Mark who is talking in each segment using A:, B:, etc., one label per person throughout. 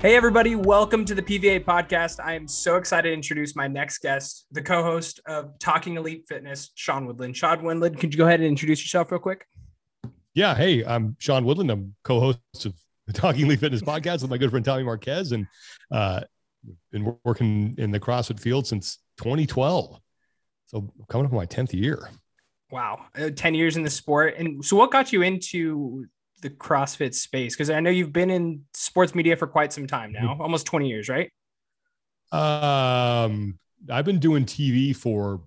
A: Hey, everybody, welcome to the PVA podcast. I am so excited to introduce my next guest, the co host of Talking Elite Fitness, Sean Woodland. Sean Woodland, could you go ahead and introduce yourself real quick?
B: Yeah. Hey, I'm Sean Woodland. I'm co host of the Talking Elite Fitness podcast with my good friend Tommy Marquez and uh, been working in the CrossFit field since 2012. So coming up on my 10th year.
A: Wow. Uh, 10 years in the sport. And so, what got you into the CrossFit space? Because I know you've been in sports media for quite some time now, mm-hmm. almost 20 years, right?
B: Um, I've been doing TV for,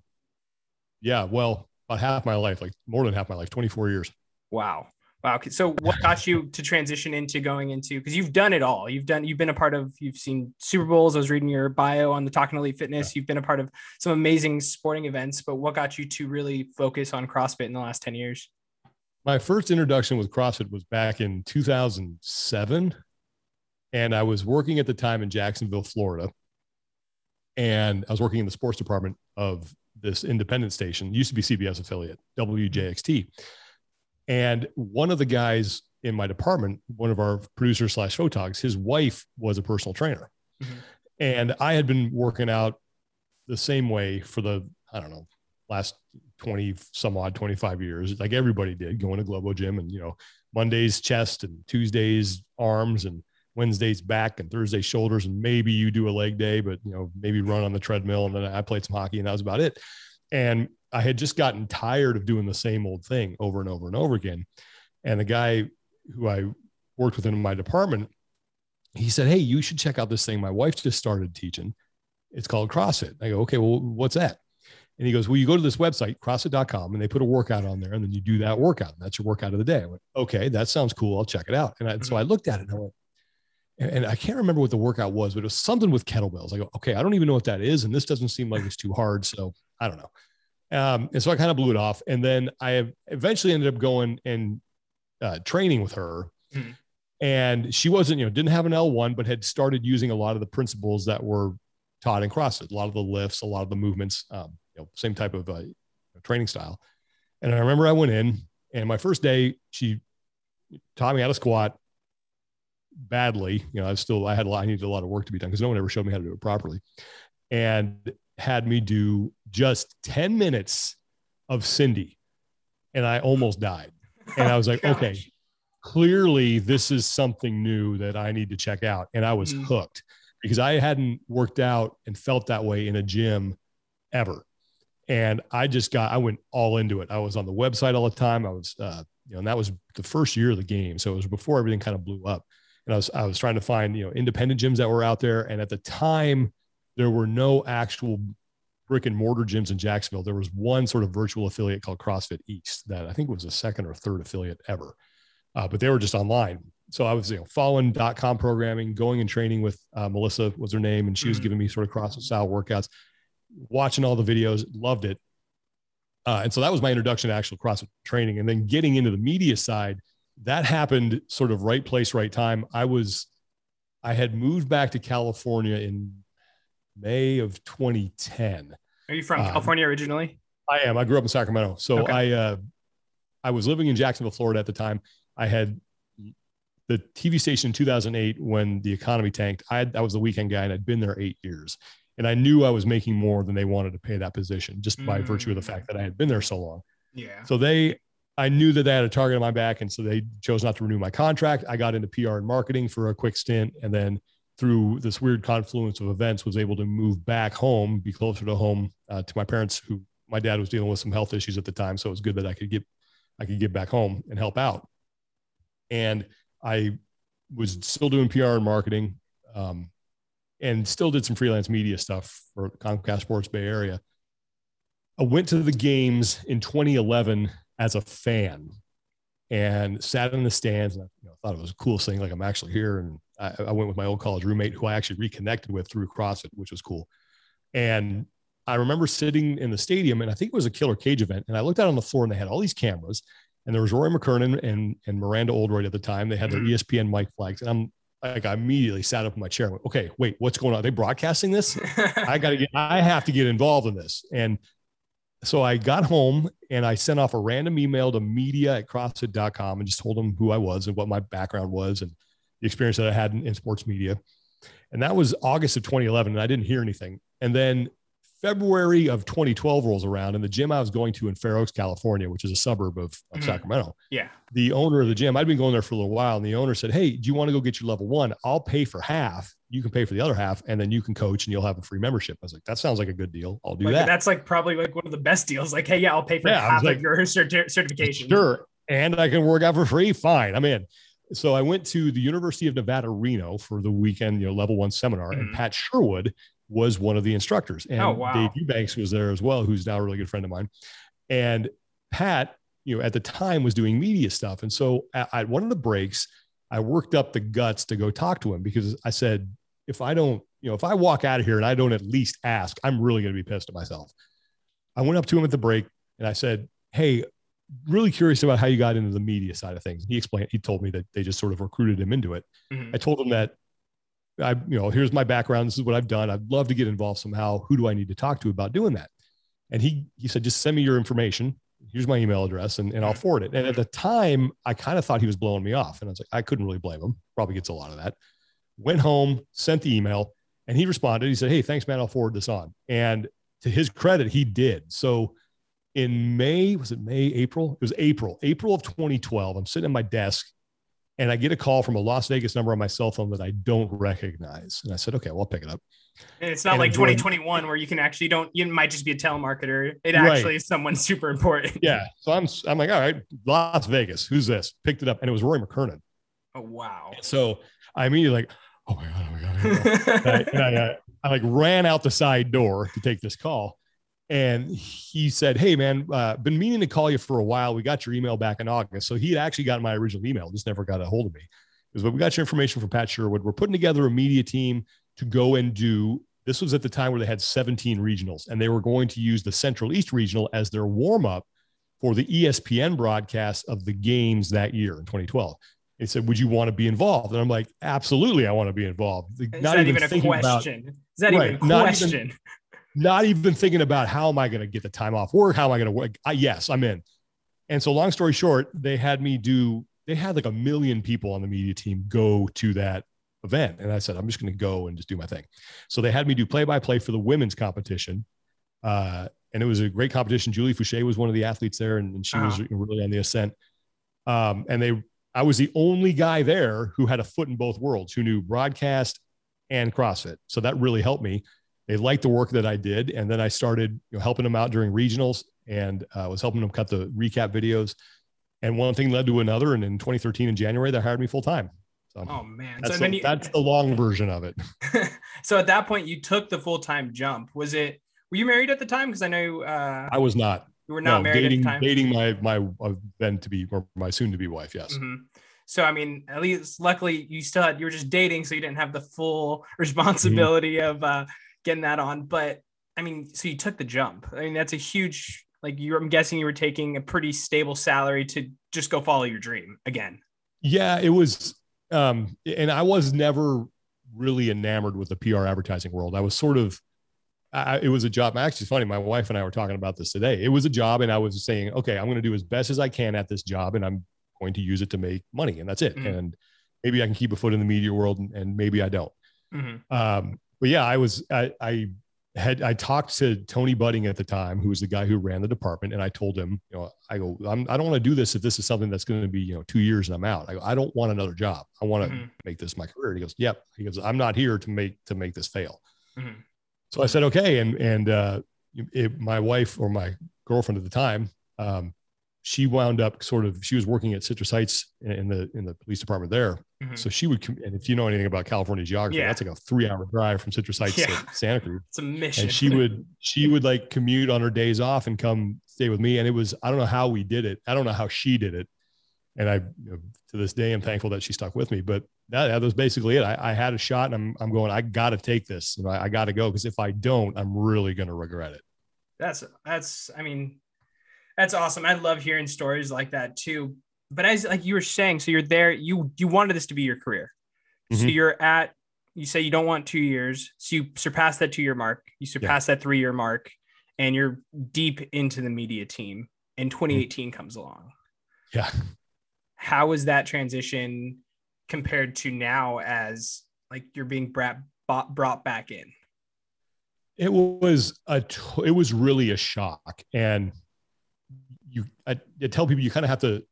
B: yeah, well, about half my life, like more than half my life, 24 years.
A: Wow. Wow. So what got you to transition into going into, cause you've done it all. You've done, you've been a part of, you've seen Super Bowls. I was reading your bio on the Talking Elite Fitness. Yeah. You've been a part of some amazing sporting events, but what got you to really focus on CrossFit in the last 10 years?
B: My first introduction with CrossFit was back in 2007. And I was working at the time in Jacksonville, Florida. And I was working in the sports department of this independent station, used to be CBS affiliate, WJXT. And one of the guys in my department, one of our producers slash photogs, his wife was a personal trainer. Mm-hmm. And I had been working out the same way for the, I don't know, last 20 some odd 25 years like everybody did going to globo gym and you know mondays chest and tuesdays arms and wednesdays back and thursdays shoulders. And maybe you do a leg day but you know maybe run on the treadmill and then i played some hockey and that was about it. And i had just gotten tired of doing the same old thing over and over and over again. And the guy who i worked with in my department he said hey you should check out this thing my wife just started teaching. It's called crossfit. I go okay well what's that and he goes, Well, you go to this website, CrossFit.com, and they put a workout on there, and then you do that workout. And that's your workout of the day. I went, Okay, that sounds cool. I'll check it out. And I, so I mm-hmm. looked at it and I went, and I can't remember what the workout was, but it was something with kettlebells. I go, okay, I don't even know what that is. And this doesn't seem like it's too hard. So I don't know. Um, and so I kind of blew it off. And then I eventually ended up going and uh, training with her. Mm-hmm. And she wasn't, you know, didn't have an L1, but had started using a lot of the principles that were taught in CrossFit, a lot of the lifts, a lot of the movements. Um, you know, same type of uh, training style. And I remember I went in, and my first day, she taught me how to squat badly. You know, I still I had a lot, I needed a lot of work to be done because no one ever showed me how to do it properly, and had me do just ten minutes of Cindy, and I almost died. And I was like, okay, clearly this is something new that I need to check out, and I was mm. hooked because I hadn't worked out and felt that way in a gym ever and I just got I went all into it. I was on the website all the time. I was uh, you know, and that was the first year of the game, so it was before everything kind of blew up. And I was I was trying to find you know independent gyms that were out there, and at the time there were no actual brick and mortar gyms in Jacksonville. There was one sort of virtual affiliate called CrossFit East that I think was the second or third affiliate ever, uh, but they were just online. So I was you know following dot com programming, going and training with uh, Melissa was her name, and she was mm-hmm. giving me sort of CrossFit style workouts watching all the videos, loved it. Uh, and so that was my introduction to actual CrossFit training. And then getting into the media side, that happened sort of right place, right time. I was, I had moved back to California in May of 2010.
A: Are you from um, California originally?
B: I am. I grew up in Sacramento. So okay. I, uh, I was living in Jacksonville, Florida at the time. I had the TV station in 2008 when the economy tanked. I, had, I was the weekend guy and I'd been there eight years and I knew I was making more than they wanted to pay that position just mm. by virtue of the fact that I had been there so long.
A: Yeah.
B: So they, I knew that they had a target on my back, and so they chose not to renew my contract. I got into PR and marketing for a quick stint, and then through this weird confluence of events, was able to move back home, be closer to home uh, to my parents, who my dad was dealing with some health issues at the time, so it was good that I could get, I could get back home and help out. And I was still doing PR and marketing. Um, and still did some freelance media stuff for Comcast Sports Bay Area. I went to the games in 2011 as a fan and sat in the stands and I you know, thought it was the coolest thing. Like I'm actually here. And I, I, went with my old college roommate who I actually reconnected with through CrossFit, which was cool. And I remember sitting in the stadium and I think it was a killer cage event. And I looked out on the floor and they had all these cameras and there was Rory McKernan and, and Miranda Oldroyd at the time. They had their mm-hmm. ESPN mic flags. And I'm like I immediately sat up in my chair and went, okay, wait, what's going on? Are they broadcasting this? I got to get, I have to get involved in this. And so I got home and I sent off a random email to media at CrossFit.com and just told them who I was and what my background was and the experience that I had in, in sports media. And that was August of 2011. And I didn't hear anything. And then February of 2012 rolls around, and the gym I was going to in Fair Oaks, California, which is a suburb of, of
A: Mhm.
B: Sacramento,
A: Yeah.
B: the owner of the gym, I'd been going there for a little while, and the owner said, Hey, do you want to go get your level one? I'll pay for half. You can pay for the other half, and then you can coach and you'll have a free membership. I was like, That sounds like a good deal. I'll do
A: Like,
B: that.
A: That's like probably like one of the best deals. Like, hey, yeah, I'll pay for
B: Yeah,
A: half
B: like,
A: of your certi- certification.
B: Sure. And I can work out for free. Fine. I'm in. So I went to the University of Nevada, Reno for the weekend, you know, level one seminar,
A: Mhm.
B: and Pat Sherwood was one of the instructors. And
A: Oh, wow.
B: Dave Eubanks was there as well, who's now a really good friend of mine. And Pat, you know, at the time was doing media stuff. And so at, at one of the breaks, I worked up the guts to go talk to him because I said, if I don't, you know, if I walk out of here and I don't at least ask, I'm really going to be pissed at myself. I went up to him at the break and I said, Hey, really curious about how you got into the media side of things. He explained, he told me that they just sort of recruited him into it.
A: Mhm.
B: I told him that I, you know, here's my background. This is what I've done. I'd love to get involved somehow. Who do I need to talk to about doing that? And he, he said, just send me your information. Here's my email address and, and I'll forward it. And at the time I kind of thought he was blowing me off. And I was like, I couldn't really blame him. Probably gets a lot of that. Went home, sent the email and he responded. He said, Hey, thanks, man. I'll forward this on. And to his credit, he did. So in May, was it May, April? It was April, April of 2012. I'm sitting at my desk and I get a call from a Las Vegas number on my cell phone that I don't recognize. And I said, okay, well, I'll pick it up.
A: And it's not
B: And
A: like
B: I'm doing-
A: 2021 where you can actually don't, you might just be a telemarketer. It
B: Right.
A: actually is someone super important.
B: Yeah. So I'm, I'm like, all right, Las Vegas, who's this? Picked it up and it was Rory McKernan.
A: Oh, wow.
B: So I immediately like, oh my God, oh my God. oh my God. and I, and I, uh, I like ran out the side door to take this call. And he said, Hey man, uh, been meaning to call you for a while. We got your email back in August. So he had actually got my original email, just never got a hold of me. Because but we got your information from Pat Sherwood. We're putting together a media team to go and do this was at the time where they had 17 regionals and they were going to use the Central East Regional as their warm up for the ESPN broadcast of the games that year in 2012. He said, Would you want to be involved? And I'm like, Absolutely, I want to be involved.
A: Is that even a
B: thinking about-
A: question? Is that
B: Right,
A: even a
B: not even-
A: question?
B: Not even thinking about how am I going to get the time off work? How am I going to work? I, yes, I'm in. And so, long story short, they had me do. They had like a million people on the media team go to that event, and I said, I'm just going to go and just do my thing. So they had me do play by play for the women's competition, uh, and it was a great competition. Julie Foucher was one of the athletes there, and, and she was really on the ascent. Um, and they, I was the only guy there who had a foot in both worlds, who knew broadcast and CrossFit. So that really helped me they liked the work that I did. And then I started you know, helping them out during regionals and uh, was helping them cut the recap videos. And one thing led to another. And in 2013, in January, they hired me full time. So
A: Oh man.
B: that's,
A: so
B: the,
A: you,
B: that's the long version of it.
A: so at that point you took the full-time jump. Was it, were you married at the time? Cause I know uh,
B: I was not,
A: you were not
B: no,
A: married
B: dating,
A: at the time.
B: dating my, my uh, then to be, or my soon to be wife. Yes.
A: Mhm. So I mean, at least luckily you still had you were just dating, so you didn't have the full responsibility
B: Mm-hmm.
A: of uh, getting that on. But I mean, so you took the jump. I mean, that's a huge like you. I'm guessing you were taking a pretty stable salary to just go follow your dream again.
B: Yeah, it was. Um, and I was never really enamored with the PR advertising world. I was sort of, I, it was a job. Actually, it's funny. My wife and I were talking about this today. It was a job, and I was saying, okay, I'm going to do as best as I can at this job, and I'm going to use it to make money, and that's it.
A: Mhm.
B: And maybe I can keep a foot in the media world, and, and maybe I don't.
A: Mhm.
B: Um, but yeah, I was, I, I had, I talked to Tony Budding at the time, who was the guy who ran the department. And I told him, you know, I go, I'm, I don't want to do this if this is something that's going to be, you know, two years and I'm out. I go, I don't want another job. I want to
A: Mhm.
B: make this my career. And he goes, yep. He goes, I'm not here to make, to make this fail.
A: Mhm.
B: So I said, okay. And, and, uh, it, my wife or my girlfriend at the time, um, she wound up sort of, she was working at Citrus Heights in the, in the police department there.
A: Mhm.
B: So she would, and if you know anything about California geography,
A: Yeah.
B: that's like a three hour drive from Citrus Heights
A: Yeah.
B: to Santa Cruz.
A: It's a mission.
B: And she would, she would like commute on her days off and come stay with me. And it was, I don't know how we did it. I don't know how she did it. And I, you know, to this day, I'm thankful that she stuck with me, but that, that was basically it. I, I had a shot and I'm, I'm going, I got to take this. You know, I, I got to go. Cause if I don't, I'm really going to regret it.
A: that's that's i mean that's awesome. I love hearing stories like that too. But as like you were saying so you're there you you wanted this to be your career. So
B: Mhm.
A: you're at you say you don't want two years. So you surpass that two year mark. You surpass that three year mark and you're deep into the media team and 2018 comes along.
B: Yeah.
A: how is that transition compared to now as like you're being brought brought back in?
B: It was a it was really a shock, and you I, I tell people you kind of have to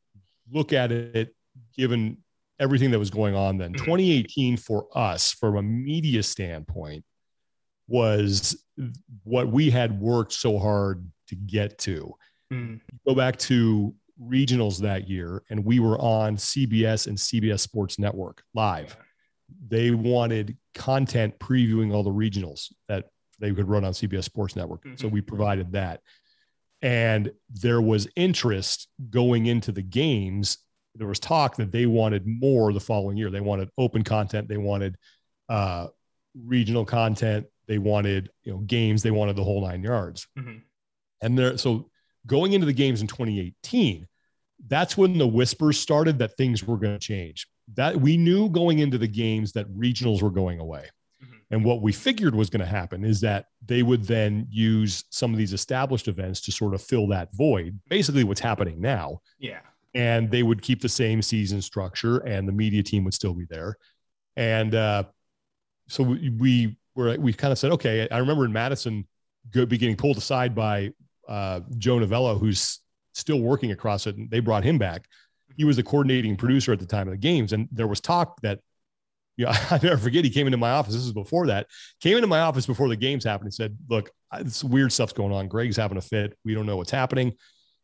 B: look at it given everything that was going on then. Mm-hmm. 2018 for us, from a media standpoint, was what we had worked so hard to get to. Mm. Go back to regionals that year, and we were on CBS and CBS Sports Network live. They wanted content previewing all the regionals that they could run on CBS Sports Network. Mm-hmm. So we provided that. And there was interest going into the games. There was talk that they wanted more the following year. They wanted open content. They wanted uh, regional content. They wanted you know games. They wanted the whole nine yards. Mm-hmm. And there, so going into the games in 2018, that's when the whispers started that things were going to change. That we knew going into the games that regionals were going away. And what we figured was going to happen is that they would then use some of these established events to sort of fill that void, basically what's happening now.
A: Yeah.
B: And they would keep the same season structure and the media team would still be there. And uh, so we, we were, we kind of said, okay, I remember in Madison go, be getting pulled aside by uh, Joe Novello, who's still working across it, and they brought him back. He was the coordinating producer at the time of the games, and there was talk that, you know, I never forget. He came into my office. This is before that. Came into my office before the games happened. and said, "Look, this weird stuff's going on. Greg's having a fit. We don't know what's happening."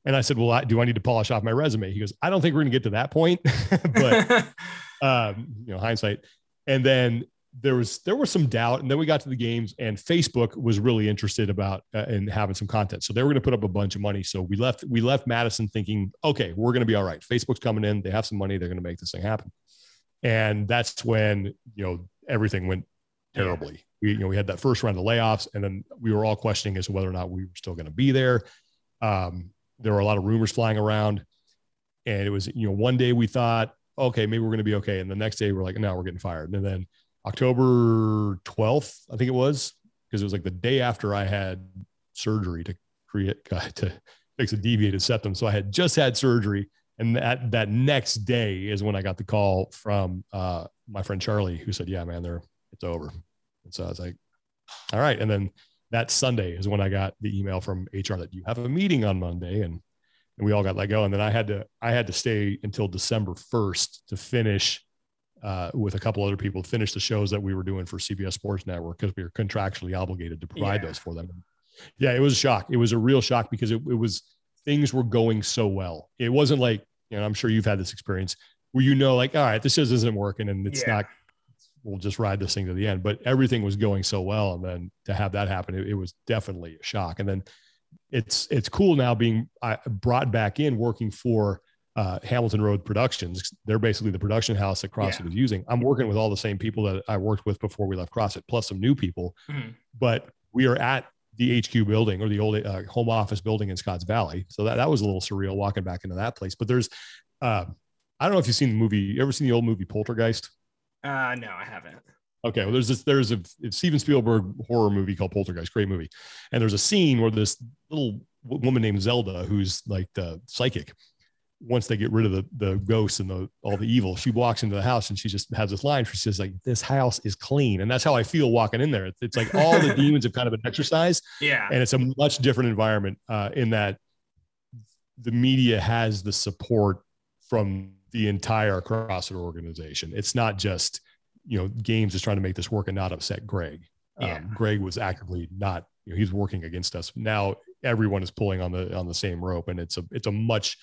B: And I said, "Well, I, do I need to polish off my resume?" He goes, "I don't think we're going to get to that point, but um, you know, hindsight." And then there was there was some doubt, and then we got to the games, and Facebook was really interested about uh, in having some content, so they were going to put up a bunch of money. So we left we left Madison thinking, okay, we're going to be all right. Facebook's coming in, they have some money, they're going to make this thing happen, and that's when you know everything went terribly. We you know we had that first round of layoffs, and then we were all questioning as to whether or not we were still going to be there. Um, there were a lot of rumors flying around, and it was you know one day we thought, okay, maybe we're going to be okay, and the next day we're like, no, we're getting fired, and then October 12th, I think it was, because it was like the day after I had surgery to create uh, to fix a deviated septum. So I had just had surgery. And that that next day is when I got the call from uh, my friend Charlie, who said, "Yeah, man, they're it's over." And so I was like, "All right." And then that Sunday is when I got the email from HR that you have a meeting on Monday, and and we all got let go. And then I had to I had to stay until December first to finish uh, with a couple other people to finish the shows that we were doing for CBS Sports Network because we were contractually obligated to provide yeah. those for them. Yeah, it was a shock. It was a real shock because it, it was things were going so well. It wasn't like, you know, I'm sure you've had this experience where you know, like, all right, this just isn't working and it's yeah. not, we'll just ride this thing to the end. But everything was going so well. And then to have that happen, it, it was definitely a shock. And then it's it's cool now being brought back in working for uh, Hamilton Road Productions. They're basically the production house that CrossFit yeah. is using. I'm working with all the same people that I worked with before we left CrossFit, plus some new people. Mm-hmm. But we are at the HQ building or the old uh, home office building in Scotts Valley. So that, that was a little surreal walking back into that place. But there's, uh, I don't know if you've seen the movie. You ever seen the old movie Poltergeist?
A: Uh, no, I haven't.
B: Okay, well, there's this. There's a Steven Spielberg horror movie called Poltergeist, great movie, and there's a scene where this little woman named Zelda, who's like the psychic, once they get rid of the the ghosts and the all the evil, she walks into the house and she just has this line. She says like, "This house is clean," and that's how I feel walking in there. It's, it's like all the demons have kind of been exercised.
A: Yeah,
B: and it's a much different environment uh, in that the media has the support from the entire CrossFit organization. It's not just you know games is trying to make this work and not upset Greg. Yeah. Um, Greg was actively not. You know, he's working against us now. Everyone is pulling on the on the same rope, and it's a it's a much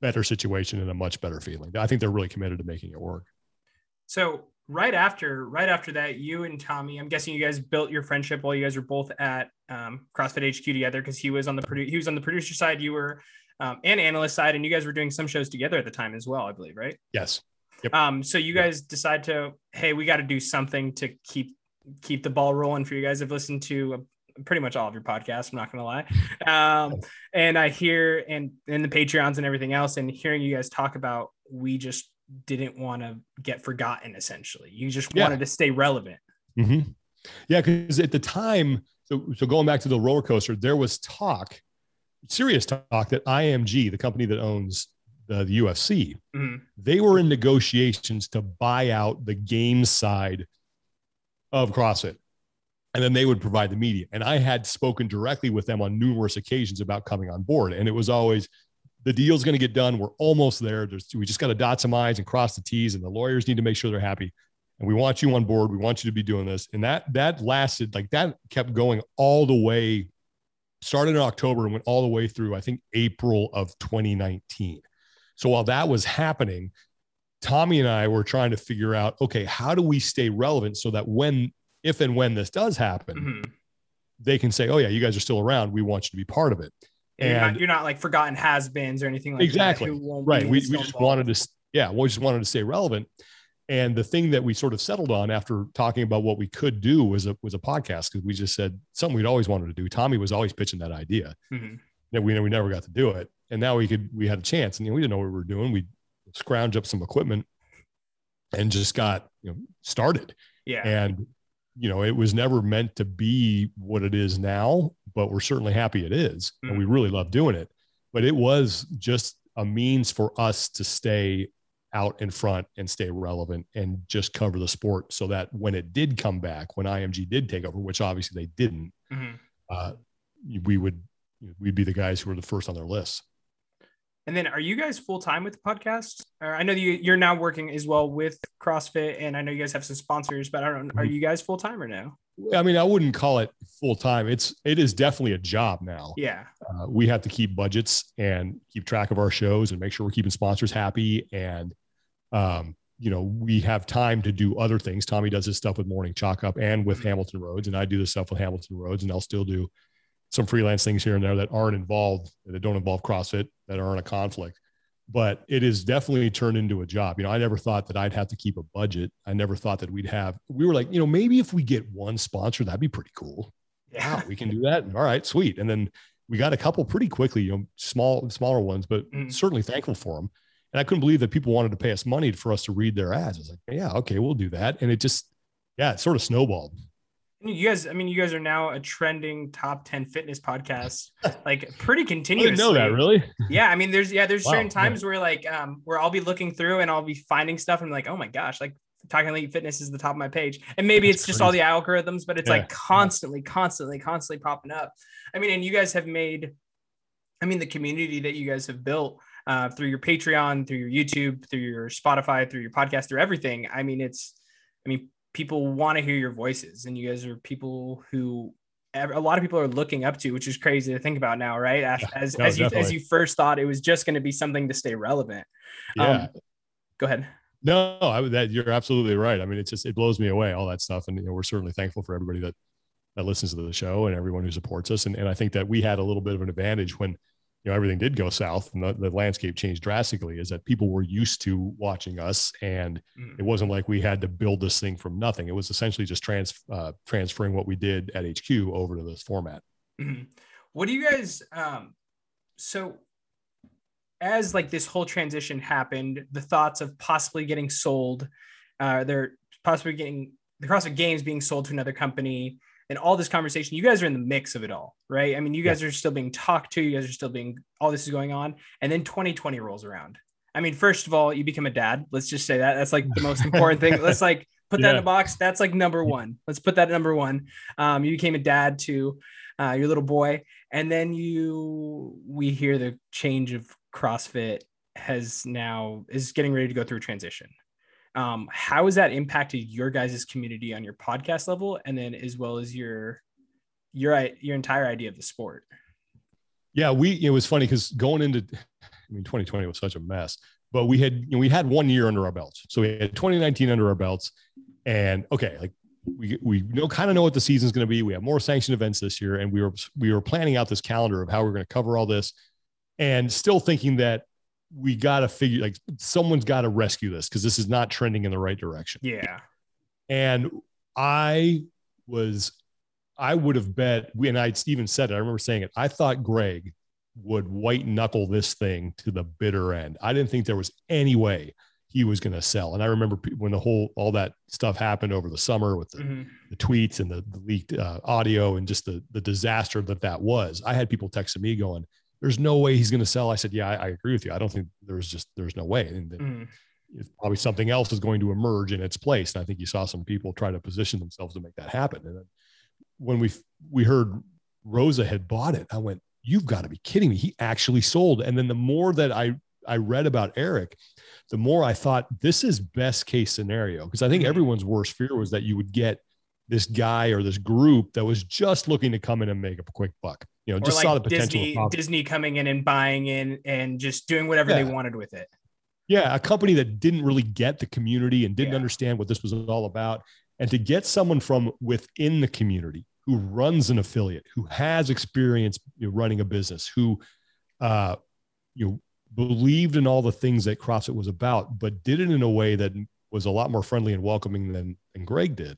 B: better situation and a much better feeling. I think they're really committed to making it work.
A: So right after right after that, you and Tommy, I'm guessing you guys built your friendship while you guys were both at um, CrossFit HQ together because he was on the produ- he was on the producer side, you were um, and analyst side, and you guys were doing some shows together at the time as well, I believe, right?
B: Yes.
A: Yep. Um, so you guys decide to, hey, we got to do something to keep keep the ball rolling for you guys. I've listened to pretty much all of your podcasts. I'm not gonna lie. Um, and I hear and and the Patreons and everything else, and hearing you guys talk about we just didn't want to get forgotten. Essentially, you just yeah. wanted to stay relevant.
B: Mm-hmm. Yeah, because at the time, so so going back to the roller coaster, there was talk, serious talk that IMG, the company that owns the, the UFC, mm-hmm. they were in negotiations to buy out the game side of CrossFit. And then they would provide the media. And I had spoken directly with them on numerous occasions about coming on board. And it was always the deal's going to get done. We're almost there. There's, we just got to dot some I's and cross the T's, and the lawyers need to make sure they're happy. And we want you on board. We want you to be doing this. And that that lasted like that kept going all the way, started in October and went all the way through, I think, April of 2019. So while that was happening, Tommy and I were trying to figure out, okay, how do we stay relevant so that when, if and when this does happen, mm-hmm. they can say, oh, yeah, you guys are still around. We want you to be part of it.
A: And you're not, you're not like forgotten has beens or anything like
B: exactly.
A: that.
B: Right. We, we just wanted to, yeah, we just wanted to stay relevant. And the thing that we sort of settled on after talking about what we could do was a, was a podcast because we just said something we'd always wanted to do. Tommy was always pitching that idea. Mm-hmm. That we, we never got to do it. And now we could, we had a chance and you know, we didn't know what we were doing. We scrounge up some equipment and just got you know started.
A: Yeah.
B: And you know, it was never meant to be what it is now, but we're certainly happy it is, mm. and we mm. really love doing it. But it was just a means for us to stay out in front and stay relevant and just cover the sport so that when it did come back, when IMG did take over, which obviously they didn't, mm-hmm. uh, we would we'd be the guys who were the first on their list.
A: And then are you guys full time with the podcast? Or I know you, you're now working as well with CrossFit, and I know you guys have some sponsors, but I don't know, are mm-hmm. you guys full time or no?
B: I mean, I wouldn't call it full time. It's it is definitely a job now.
A: Yeah,
B: uh, we have to keep budgets and keep track of our shows and make sure we're keeping sponsors happy. And um, you know, we have time to do other things. Tommy does his stuff with Morning Chalk Up and with mm-hmm. Hamilton Roads, and I do the stuff with Hamilton Roads, and I'll still do some freelance things here and there that aren't involved, that don't involve CrossFit, that aren't a conflict. But it is definitely turned into a job. You know, I never thought that I'd have to keep a budget. I never thought that we'd have, we were like, you know, maybe if we get one sponsor, that'd be pretty cool. Yeah, we can do that. All right, sweet. And then we got a couple pretty quickly, you know, small, smaller ones, but mm. certainly thankful for them. And I couldn't believe that people wanted to pay us money for us to read their ads. I was like, yeah, okay, we'll do that. And it just, yeah, it sort of snowballed
A: you guys, I mean, you guys are now a trending top 10 fitness podcast, like pretty continuously.
B: know that really?
A: Yeah. I mean, there's, yeah, there's wow, certain times where like, um, where I'll be looking through and I'll be finding stuff and I'm like, oh my gosh, like talking elite fitness is the top of my page. And maybe That's it's just all the algorithms, but it's yeah. like constantly, constantly, constantly popping up. I mean, and you guys have made, I mean, the community that you guys have built uh, through your Patreon, through your YouTube, through your Spotify, through your podcast, through everything. I mean, it's, I mean, people want to hear your voices and you guys are people who a lot of people are looking up to which is crazy to think about now right? As as, no, as you as you first thought it was just going to be something to stay relevant.
B: Yeah. Um,
A: go ahead.
B: No I, that you're absolutely right. I mean it's just it blows me away all that stuff and you know we're certainly thankful for everybody that that listens to the show and everyone who supports us and, and i think that we had a little bit of an advantage when you know everything did go south and the, the, landscape changed drastically is that people were used to watching us and mm. it wasn't like we had to build this thing from nothing it was essentially just trans uh, transferring what we did at hq over to this format
A: mm-hmm. what do you guys um so as like this whole transition happened the thoughts of possibly getting sold uh they're possibly getting the CrossFit Games being sold to another company and all this conversation, you guys are in the mix of it all, right? I mean, you guys yeah. are still being talked to, you guys are still being, all this is going on. And then 2020 rolls around. I mean, first of all, you become a dad. Let's just say that. That's like the most important thing. Let's like put that yeah. in a box. That's like number one. Let's put that number one. Um, you became a dad to uh, your little boy. And then you, we hear the change of CrossFit has now is getting ready to go through a transition um, how has that impacted your guys' community on your podcast level and then as well as your your your entire idea of the sport?
B: Yeah we it was funny because going into i mean 2020 was such a mess but we had you know, we had one year under our belts. So we had 2019 under our belts and okay like we we know kind of know what the season's going to be. We have more sanctioned events this year and we were we were planning out this calendar of how we're going to cover all this and still thinking that we got to figure like someone's got to rescue this because this is not trending in the right direction.
A: Yeah.
B: And I was, I would have bet, and I even said it, I remember saying it. I thought Greg would white knuckle this thing to the bitter end. I didn't think there was any way he was going to sell. And I remember when the whole, all that stuff happened over the summer with the, mm-hmm. the tweets and the, the leaked uh, audio and just the, the disaster that that was. I had people texting me going, there's no way he's going to sell. I said, yeah, I, I, agree with you. I don't think there's just, there's no way. And then, mm. probably something else is going to emerge in its place. And I think you saw some people try to position themselves to make that happen. And when we we heard Roza had bought it, I went, "You've got to be kidding me! He actually sold." And then the more that I I read about Eric, the more I thought this is best case scenario because I think mm-hmm. everyone's worst fear was that you would get this guy or this group that was just looking to come in and make a quick buck. You know, just like saw the potential.
A: Disney, Disney coming in and buying in and just doing whatever yeah. they wanted with it.
B: Yeah, a company that didn't really get the community and didn't yeah. understand what this was all about, and to get someone from within the community who runs an affiliate, who has experience running a business, who uh, you know believed in all the things that CrossFit was about, but did it in a way that was a lot more friendly and welcoming than, than Greg did.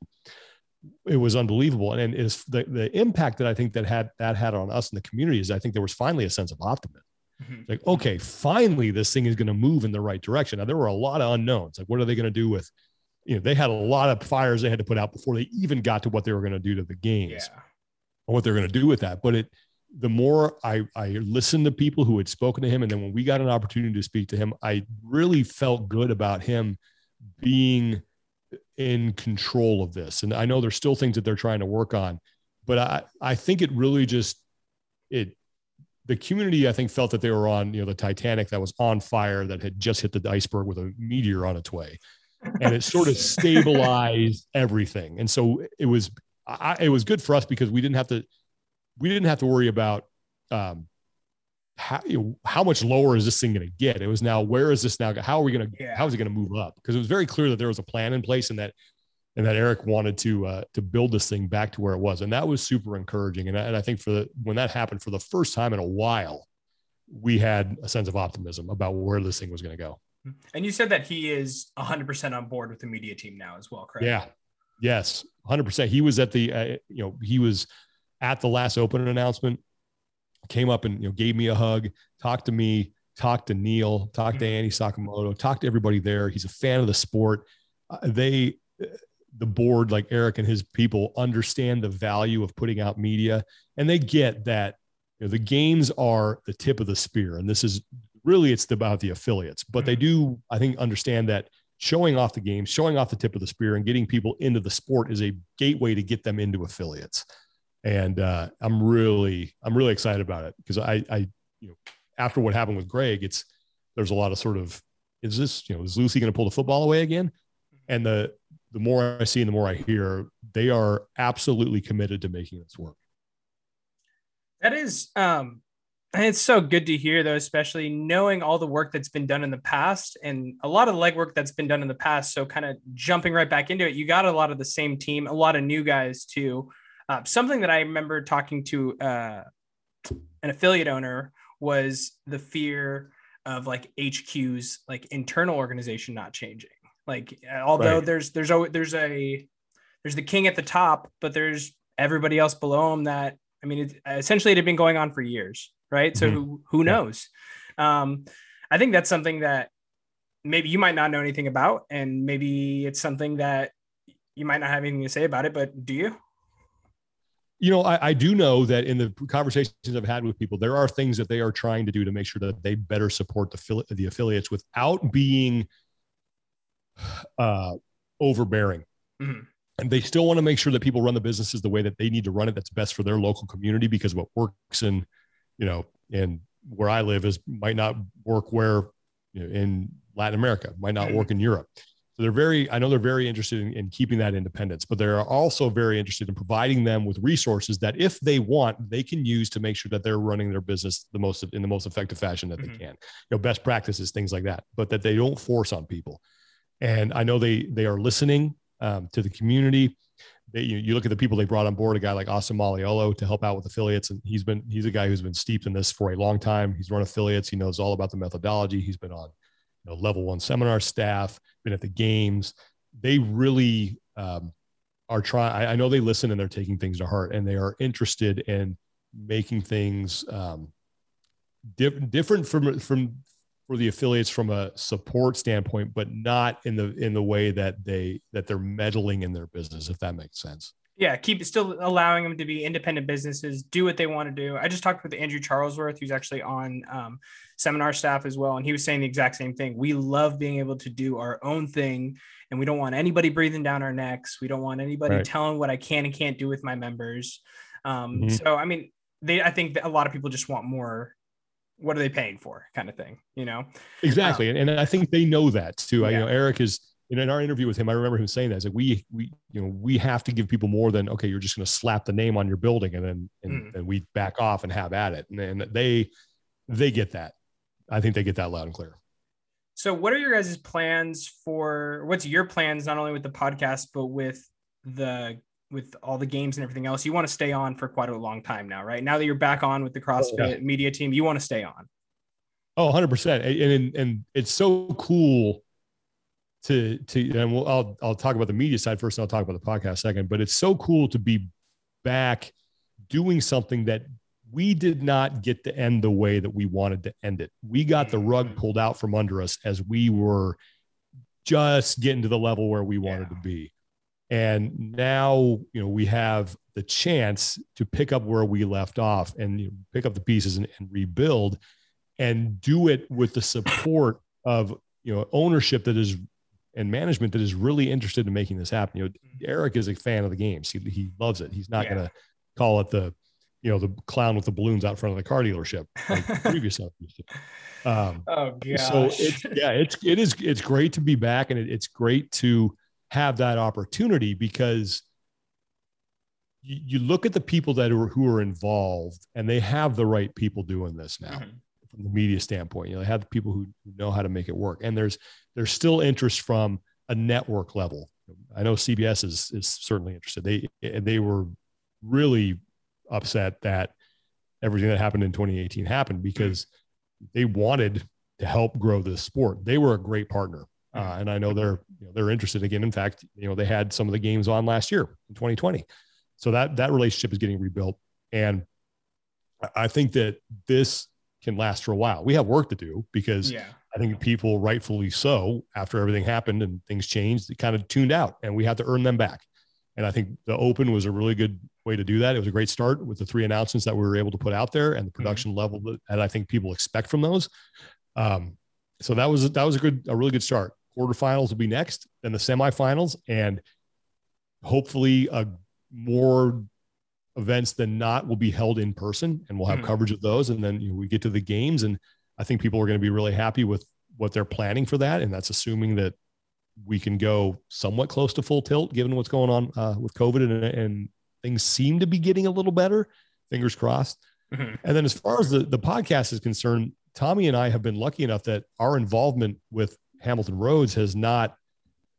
B: It was unbelievable. And, is the, the impact that I think that had that had on us in the community is I think there was finally a sense of optimism. Mm-hmm. Like, okay, finally this thing is going to move in the right direction. Now there were a lot of unknowns. Like, what are they going to do with, you know, they had a lot of fires they had to put out before they even got to what they were going to do to the games yeah. or what they're going to do with that. But it, the more I, I listened to people who had spoken to him, and then when we got an opportunity to speak to him, I really felt good about him being in control of this. And I know there's still things that they're trying to work on, but I, I think it really just it the community I think felt that they were on you know the Titanic that was on fire that had just hit the iceberg with a meteor on its way, and it sort of stabilized everything. And so it was I, it was good for us because we didn't have to we didn't have to worry about um, how how much lower is this thing going to get? It was now where is this now? How are we going to yeah. how is it going to move up? Because it was very clear that there was a plan in place and that and that Eric wanted to uh, to build this thing back to where it was, and that was super encouraging. And I, and I think for the when that happened for the first time in a while, we had a sense of optimism about where this thing was going to go.
A: And you said that he is 100% on board with the media team now as well, correct?
B: Yeah. Yes, 100%. He was at the uh, you know he was at the last open announcement, came up and you know gave me a hug, talked to me, talked to Neil, talked to mm-hmm. Andy Sakamoto, talked to everybody there. He's a fan of the sport. Uh, they, uh, the board, like Eric and his people, understand the value of putting out media, and they get that you know, the games are the tip of the spear, and this is really it's about the affiliates. But they mm-hmm. do, I think, understand that showing off the games, showing off the tip of the spear, and getting people into the sport is a gateway to get them into affiliates and uh, I'm really I'm really excited about it because I I you know after what happened with Greg, it's there's a lot of sort of is this you know is Lucy going to pull the football away again? And the the more I see and the more I hear, they are absolutely committed to making this work.
A: That is um it's so good to hear though especially knowing all the work that's been done in the past and a lot of legwork that's been done in the past so kind of jumping right back into it you got a lot of the same team a lot of new guys too uh, something that I remember talking to uh, an affiliate owner was the fear of like HQ's like internal organization not changing. Like although right. there's there's a there's a there's the king at the top, but there's everybody else below him that I mean it, essentially it had been going on for years, right? Mm-hmm. So who, who knows? Um, I think that's something that maybe you might not know anything about, and maybe it's something that you might not have anything to say about it. But do you?
B: You know, I, I, do know that in the conversations I've had with people, there are things that they are trying to do to make sure that they better support the, the affiliates without being uh, overbearing. Mm-hmm. And they still want to make sure that people run the businesses the way that they need to run it. That's best for their local community because what works in, you know, and where I live is might not work where you know, in Latin America, might not mm-hmm. work in Europe. So they're very, I know they're very interested in, in, keeping that independence, but they're also very interested in providing them with resources that if they want, they can use to make sure that they're running their business the most in the most effective fashion that mm-hmm. they can. You know, best practices, things like that, but that they don't force on people. And I know they they are listening um, to the community. They, you, you, look at the people they brought on board, a guy like Austin Malleolo to help out with affiliates. And he's been, he's a guy who's been steeped in this for a long time. He's run affiliates. He knows all about the methodology. He's been on know, level one seminar staff, been at the games. They really um, are trying. I, know they listen and they're taking things to heart, and they are interested in making things um, diff- different from from for the affiliates from a support standpoint, but not in the in the way that they that they're meddling in their business. If that makes sense.
A: Yeah, keep still allowing them to be independent businesses, do what they want to do. I just talked with Andrew Charlesworth, who's actually on um, seminar staff as well, and he was saying the exact same thing. We love being able to do our own thing, and we don't want anybody breathing down our necks. We don't want anybody right. telling what I can and can't do with my members. Um, mm-hmm. So, I mean, they I think a lot of people just want more. What are they paying for, kind of thing, you know?
B: Exactly, um, and, and I think they know that too. Yeah. I, you know, Eric is in our interview with him, I remember him saying that. It's like we we you know we have to give people more than okay, you're just going to slap the name on your building and then and, mm. and we back off and have at it. And, and they they get that. I think they get that loud and clear.
A: So, what are your guys' plans for? What's your plans not only with the podcast but with the with all the games and everything else? You want to stay on for quite a long time now, right? Now that you're back on with the CrossFit oh, yeah. media team, you want to stay on.
B: Oh, 100 percent. And, and and it's so cool to to and we'll, I'll I'll talk about the media side first, and I'll talk about the podcast second. But it's so cool to be back doing something that we did not get to end the way that we wanted to end it. We got the rug mm-hmm. pulled out from under us as we were just getting to the level where we wanted yeah. to be. And now, you know, we have the chance to pick up where we left off and you know, pick up the pieces and, and rebuild and do it with the support of, you know, ownership that is and management that is really interested in making this happen. You know, mm-hmm. Eric is a fan of the games. He, he loves it. He's not yeah. going to call it the, you know, the clown with the balloons out front of the car dealership like previous
A: um, oh gosh.
B: So it's, yeah, it's, it is, it's great to be back and it, it's great to have that opportunity because you, you, look at the people that are, who are involved and they have the right people doing this now. Mm-hmm from the media standpoint. You know, they have the people who, who know how to make it work. And there's there's still interest from a network level. I know CBS is is certainly interested. They they were really upset that everything that happened in 2018 happened because they wanted to help grow this sport. They were a great partner. Uh, and I know they're you know, they're interested again. In fact, you know they had some of the games on last year in 2020, so that that relationship is getting rebuilt. And I think that this can last for a while. We have work to do because yeah. I think people, rightfully so, after everything happened and things changed, they kind of tuned out, and we have to earn them back. And I think the Open was a really good way to do that. It was a great start with the three announcements that we were able to put out there and the mm-hmm. production mm-hmm. level that, that, I think people expect from those. Um, so that was that was a good, a really good start. Quarterfinals will be next, then the semifinals, and hopefully a more events than not will be held in person and we'll have mm. coverage of those. And then you know, we get to the games and I think people are going to be really happy with what they're planning for that. And that's assuming that we can go somewhat close to full tilt given what's going on uh, with COVID and, and, things seem to be getting a little better. Fingers crossed. Mm-hmm. And then as far as the, the podcast is concerned, Tommy and I have been lucky enough that our involvement with Hamilton Roads has not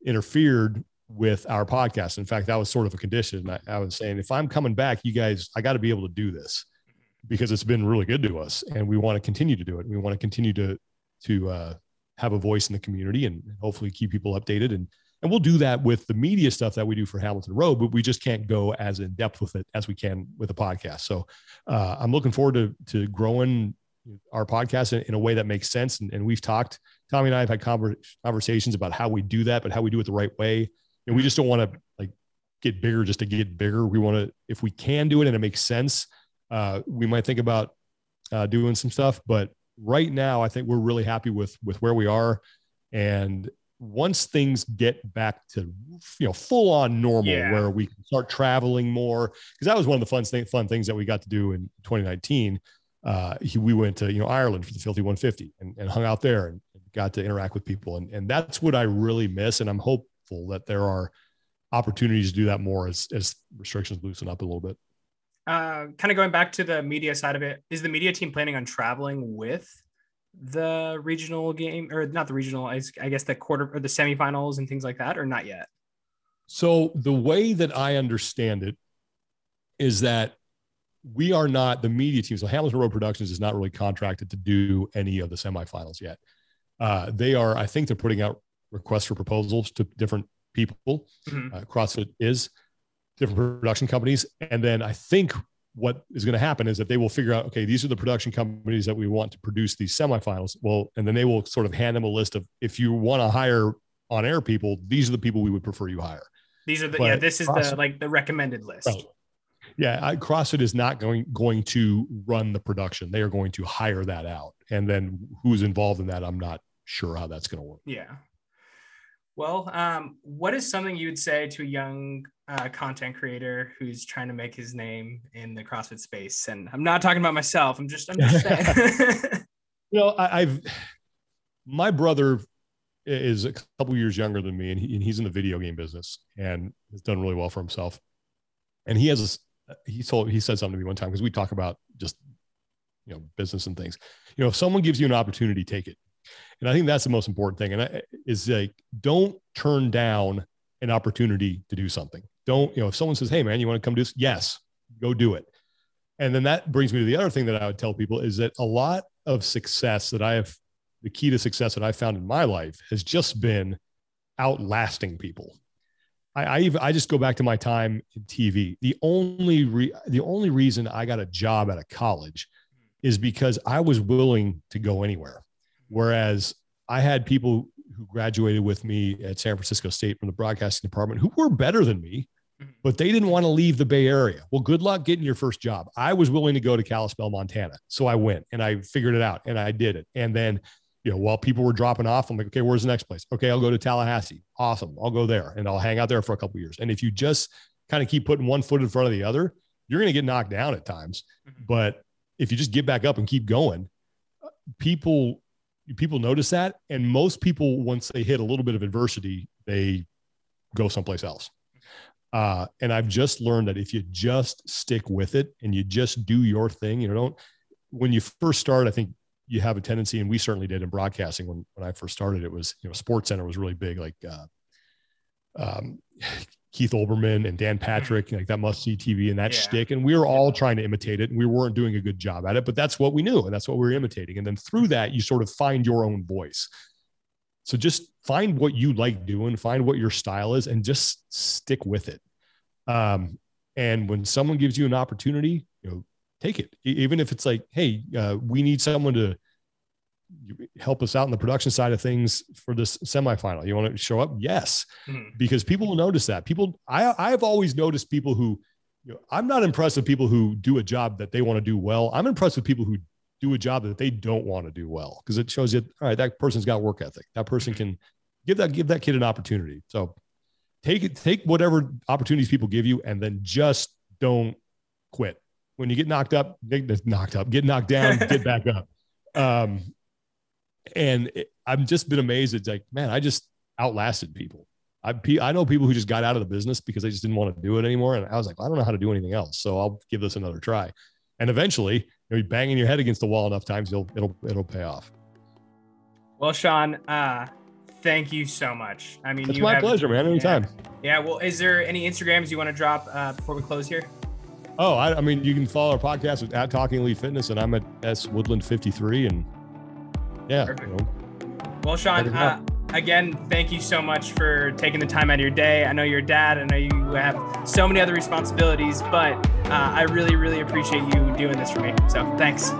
B: interfered with our podcast. In fact, that was sort of a condition. I, I was saying, if I'm coming back, you guys, I got to be able to do this because it's been really good to us, and we want to continue to do it. We want to continue to to uh, have a voice in the community and hopefully keep people updated. And and we'll do that with the media stuff that we do for Hamilton Road, but we just can't go as in depth with it as we can with a podcast. So uh, I'm looking forward to to growing our podcast in, in, a way that makes sense. And, and we've talked, Tommy and I have had conversations about how we do that, but how we do it the right way and we just don't want to like get bigger just to get bigger. We want to, if we can do it and it makes sense, uh, we might think about uh, doing some stuff. But right now, I think we're really happy with with where we are. And once things get back to you know full on normal, yeah. where we can start traveling more, because that was one of the fun thing, fun things that we got to do in 2019. Uh, he, we went to you know Ireland for the Filthy 150 and, and hung out there and got to interact with people, and and that's what I really miss. And I'm hope hopeful that there are opportunities to do that more as as restrictions loosen up a little bit.
A: Uh, kind of going back to the media side of it, is the media team planning on traveling with the regional game or not the regional? I guess the quarter or the semifinals and things like that, or not yet?
B: So the way that I understand it is that we are not the media team. So Hamilton Road Productions is not really contracted to do any of the semifinals yet. Uh, they are, I think, they're putting out requests for proposals to different people. Mm-hmm. Uh, CrossFit is different production companies. And then I think what is going to happen is that they will figure out, okay, these are the production companies that we want to produce these semifinals. Well, and then they will sort of hand them a list of if you want to hire on air people, these are the people we would prefer you hire.
A: These are the but yeah. This is CrossFit, the like the recommended list. Right.
B: Yeah, I, CrossFit is not going going to run the production. They are going to hire that out, and then who's involved in that, I'm not sure how that's going to work.
A: Yeah. Well, um, what is something you would say to a young uh, content creator who's trying to make his name in the CrossFit space? And I'm not talking about myself. I'm just, I'm just saying.
B: you know, I, I've my brother is a couple years younger than me, and, he, and he's in the video game business and has done really well for himself. And he has a, he told he said something to me one time because we talk about just you know business and things. You know, if someone gives you an opportunity, take it. And I think that's the most important thing. And I, is like, don't turn down an opportunity to do something. Don't, you know, if someone says, Hey man, you want to come do this? Yes, go do it. And then that brings me to the other thing that I would tell people is that a lot of success that I have, the key to success that I found in my life has just been outlasting people. I, I, even, I just go back to my time in TV. The only re, the only reason I got a job at a college is because I was willing to go anywhere. Whereas I had people who graduated with me at San Francisco State from the broadcasting department who were better than me, mm-hmm. but they didn't want to leave the Bay Area. Well, good luck getting your first job. I was willing to go to Kalispell, Montana. So I went and I figured it out and I did it. And then, you know, while people were dropping off, I'm like, okay, where's the next place? Okay, I'll go to Tallahassee. Awesome. I'll go there and I'll hang out there for a couple years. And if you just kind of keep putting one foot in front of the other, you're going to get knocked down at times. Mm-hmm. But if you just get back up and keep going, people people notice that and most people once they hit a little bit of adversity they go someplace else. Uh, and i've just learned that if you just stick with it and you just do your thing you know don't when you first start i think you have a tendency and we certainly did in broadcasting when, when i first started it was you know SportsCenter was really big like uh, um, Keith Olbermann and Dan Patrick, like that must see TV and that yeah. shtick. And we were all trying to imitate it and we weren't doing a good job at it, but that's what we knew and that's what we were imitating. And then through that, you sort of find your own voice. So just find what you like doing, find what your style is, and just stick with it. Um, and when someone gives you an opportunity, you know, take it. Even if it's like, hey, uh, we need someone to help us out in the production side of things for this semifinal? You want to show up? Yes, mm-hmm. because people will notice that. People, I, I've always noticed people who, you know, I'm not impressed with people who do a job that they want to do well. I'm impressed with people who do a job that they don't want to do well because it shows you, all right, that person's got work ethic. That person can give that give that kid an opportunity. So take it, take whatever opportunities people give you, and then just don't quit. When you get knocked up, get knocked up, get knocked down, get back up. Um, and it, I've just been amazed. It's like, man, I just outlasted people. I, I know people who just got out of the business because they just didn't want to do it anymore. And I was like, well, I don't know how to do anything else. So I'll give this another try. And eventually, you'll be banging your head against the wall enough times, it'll, it'll, it'll pay off.
A: Well, Sean, uh, thank you so much. I mean,
B: it's my have, pleasure, man. Anytime.
A: Yeah. yeah. Well, is there any Instagrams you want to drop uh, before we close here?
B: Oh, I, I mean, you can follow our podcast at Talking Elite Fitness, and I'm at S Woodland 53, and yeah. Know,
A: well, Sean, uh, again, thank you so much for taking the time out of your day. I know you're a dad. I know you have so many other responsibilities, but uh, I really, really appreciate you doing this for me. So thanks.